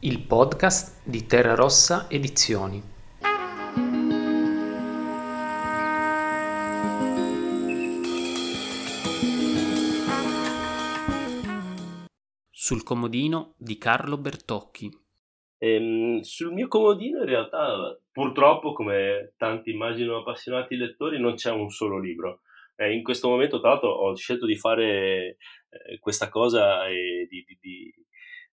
il podcast di Terra Rossa Edizioni. Sul comodino di Carlo Bertocchi. Ehm, sul mio comodino in realtà purtroppo come tanti immagino appassionati lettori non c'è un solo libro. Eh, in questo momento tra l'altro ho scelto di fare eh, questa cosa e di, di, di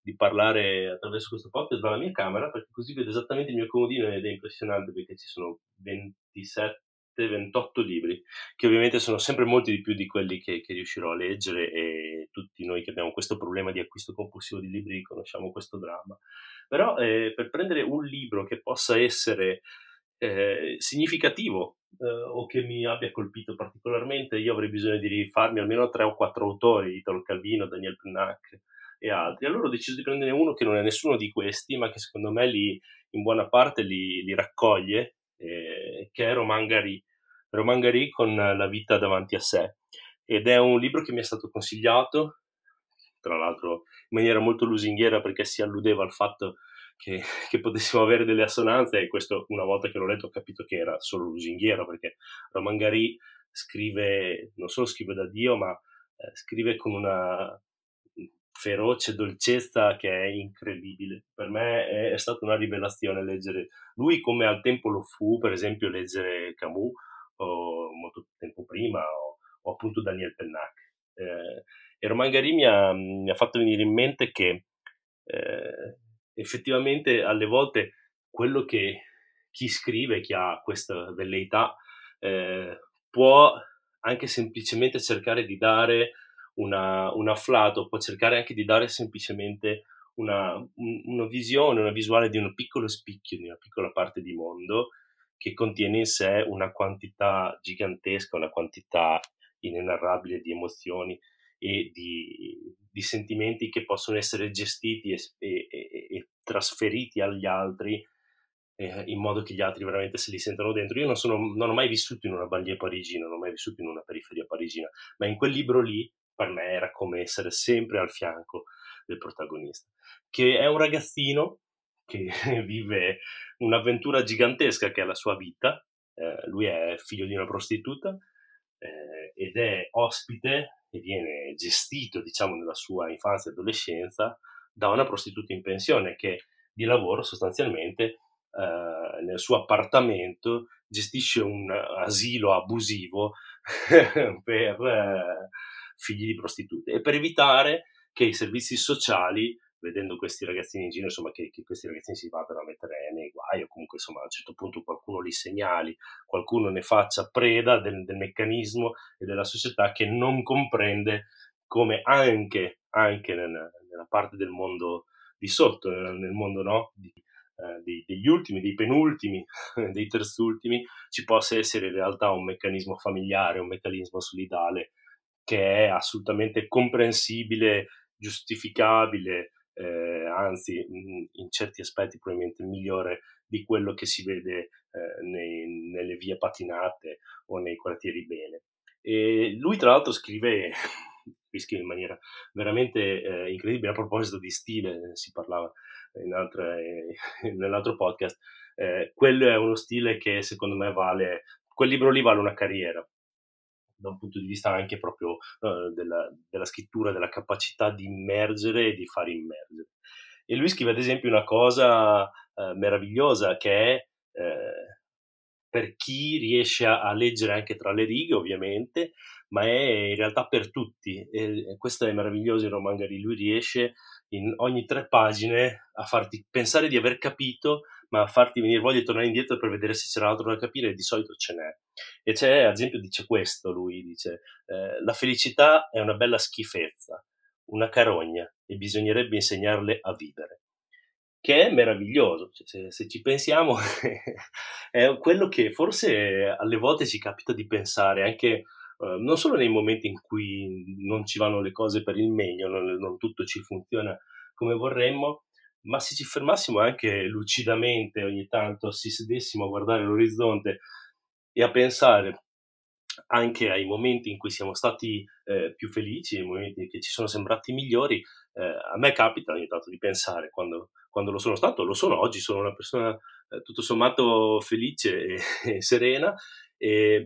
di parlare attraverso questo podcast dalla mia camera, perché così vedo esattamente il mio comodino ed è impressionante perché ci sono 27 28 libri, che ovviamente sono sempre molti di più di quelli che, che, riuscirò a leggere e tutti noi che abbiamo questo problema di acquisto compulsivo di libri conosciamo questo dramma. Però eh, per prendere un libro che possa essere eh, significativo eh, o che mi abbia colpito particolarmente, io avrei bisogno di rifarmi almeno tre o quattro autori, Italo Calvino, Daniel Pennac, e altri. Allora ho deciso di prendere uno che non è nessuno di questi, ma che secondo me li, in buona parte li, li raccoglie, eh, che è Roman Gary. Roman Gary con La vita davanti a sé. Ed è un libro che mi è stato consigliato, tra l'altro in maniera molto lusinghiera perché si alludeva al fatto che, che, potessimo avere delle assonanze e questo una volta che l'ho letto ho capito che era solo lusinghiero perché Roman Gary scrive, non solo scrive da Dio ma eh, scrive con una feroce dolcezza che è incredibile. Per me è, è, stata una rivelazione leggere lui come al tempo lo fu, per esempio, leggere Camus o molto tempo prima o, o appunto Daniel Pennac. Eh, e Roman Gary mi ha, mi ha, fatto venire in mente che eh, effettivamente alle volte quello che chi scrive, chi ha questa velleità, eh, può anche semplicemente cercare di dare una, un afflato, può cercare anche di dare semplicemente una, una visione, una visuale di un piccolo spicchio, di una piccola parte di mondo che contiene in sé una quantità gigantesca, una quantità inenarrabile di emozioni e di, di sentimenti che possono essere gestiti e, e, e trasferiti agli altri eh, in modo che gli altri veramente se li sentano dentro. Io non, sono, non ho mai vissuto in una banlieue parigina, non ho mai vissuto in una periferia parigina, ma in quel libro lì per me era come essere sempre al fianco del protagonista, che è un ragazzino che vive un'avventura gigantesca che è la sua vita, eh, lui è figlio di una prostituta eh, ed è ospite e viene gestito, diciamo, nella sua infanzia e adolescenza da una prostituta in pensione che di lavoro sostanzialmente eh, nel suo appartamento gestisce un asilo abusivo per eh, figli di prostitute e per evitare che i servizi sociali vedendo questi ragazzini in giro, insomma, che, che, questi ragazzini si vadano a mettere nei guai o comunque, insomma, a un certo punto qualcuno li segnali, qualcuno ne faccia preda del, del meccanismo e della società che non comprende come anche, anche nella, nella, parte del mondo di sotto, nel mondo no, di, eh, dei, degli ultimi, dei penultimi, dei terzultimi, ci possa essere in realtà un meccanismo familiare, un meccanismo solidale che è assolutamente comprensibile, giustificabile, eh, anzi in, in certi aspetti probabilmente migliore di quello che si vede eh, nei, nelle vie patinate o nei quartieri bene. E lui tra l'altro scrive, scrive in maniera veramente eh, incredibile, a proposito di stile, si parlava in altre, nell'altro podcast, eh, quello è uno stile che secondo me vale, quel libro lì vale una carriera, da un punto di vista anche proprio uh, della, della, scrittura, della capacità di immergere e di far immergere. E lui scrive ad esempio una cosa uh, meravigliosa che è uh, per chi riesce a, a, leggere anche tra le righe ovviamente, ma è in realtà per tutti. E, e questo è meraviglioso in Romangari, lui riesce in ogni tre pagine a farti pensare di aver capito ma farti venire voglia di tornare indietro per vedere se c'era altro da capire, di solito ce n'è. E c'è, ad esempio, dice questo, lui dice, eh, la felicità è una bella schifezza, una carogna, e bisognerebbe insegnarle a vivere. Che è meraviglioso, cioè, se, se, ci pensiamo, è quello che forse alle volte ci capita di pensare, anche eh, non solo nei momenti in cui non ci vanno le cose per il meglio, non, non tutto ci funziona come vorremmo, ma se ci fermassimo anche lucidamente ogni tanto, si sedessimo a guardare l'orizzonte e a pensare anche ai momenti in cui siamo stati eh, più felici, ai momenti che ci sono sembrati migliori, eh, a me capita ogni tanto di pensare quando, quando, lo sono stato, lo sono oggi, sono una persona eh, tutto sommato felice e, e serena,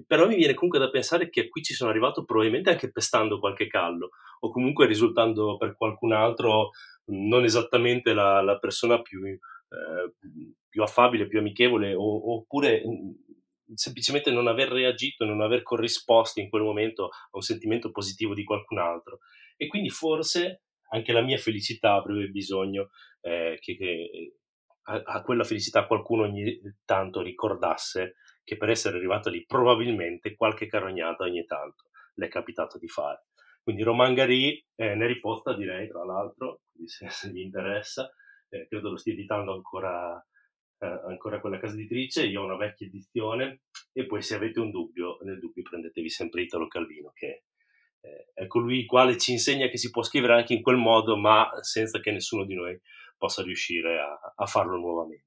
però mi viene comunque da pensare che qui ci sono arrivato probabilmente anche pestando qualche callo o comunque risultando per qualcun altro non esattamente la, la persona più, eh, più, affabile, più amichevole o, oppure semplicemente non aver reagito, non aver corrisposto in quel momento a un sentimento positivo di qualcun altro. E quindi forse anche la mia felicità avrebbe bisogno eh, che, che a, a, quella felicità qualcuno ogni tanto ricordasse che per essere arrivato lì probabilmente qualche carognata ogni tanto le è capitato di fare. Quindi Roman Gary eh, ne riposta direi tra l'altro, se, se vi interessa, eh, credo lo stia editando ancora eh, ancora quella casa editrice, io ho una vecchia edizione e poi se avete un dubbio, nel dubbio prendetevi sempre Italo Calvino che eh, è colui il quale ci insegna che si può scrivere anche in quel modo ma senza che nessuno di noi possa riuscire a, a farlo nuovamente.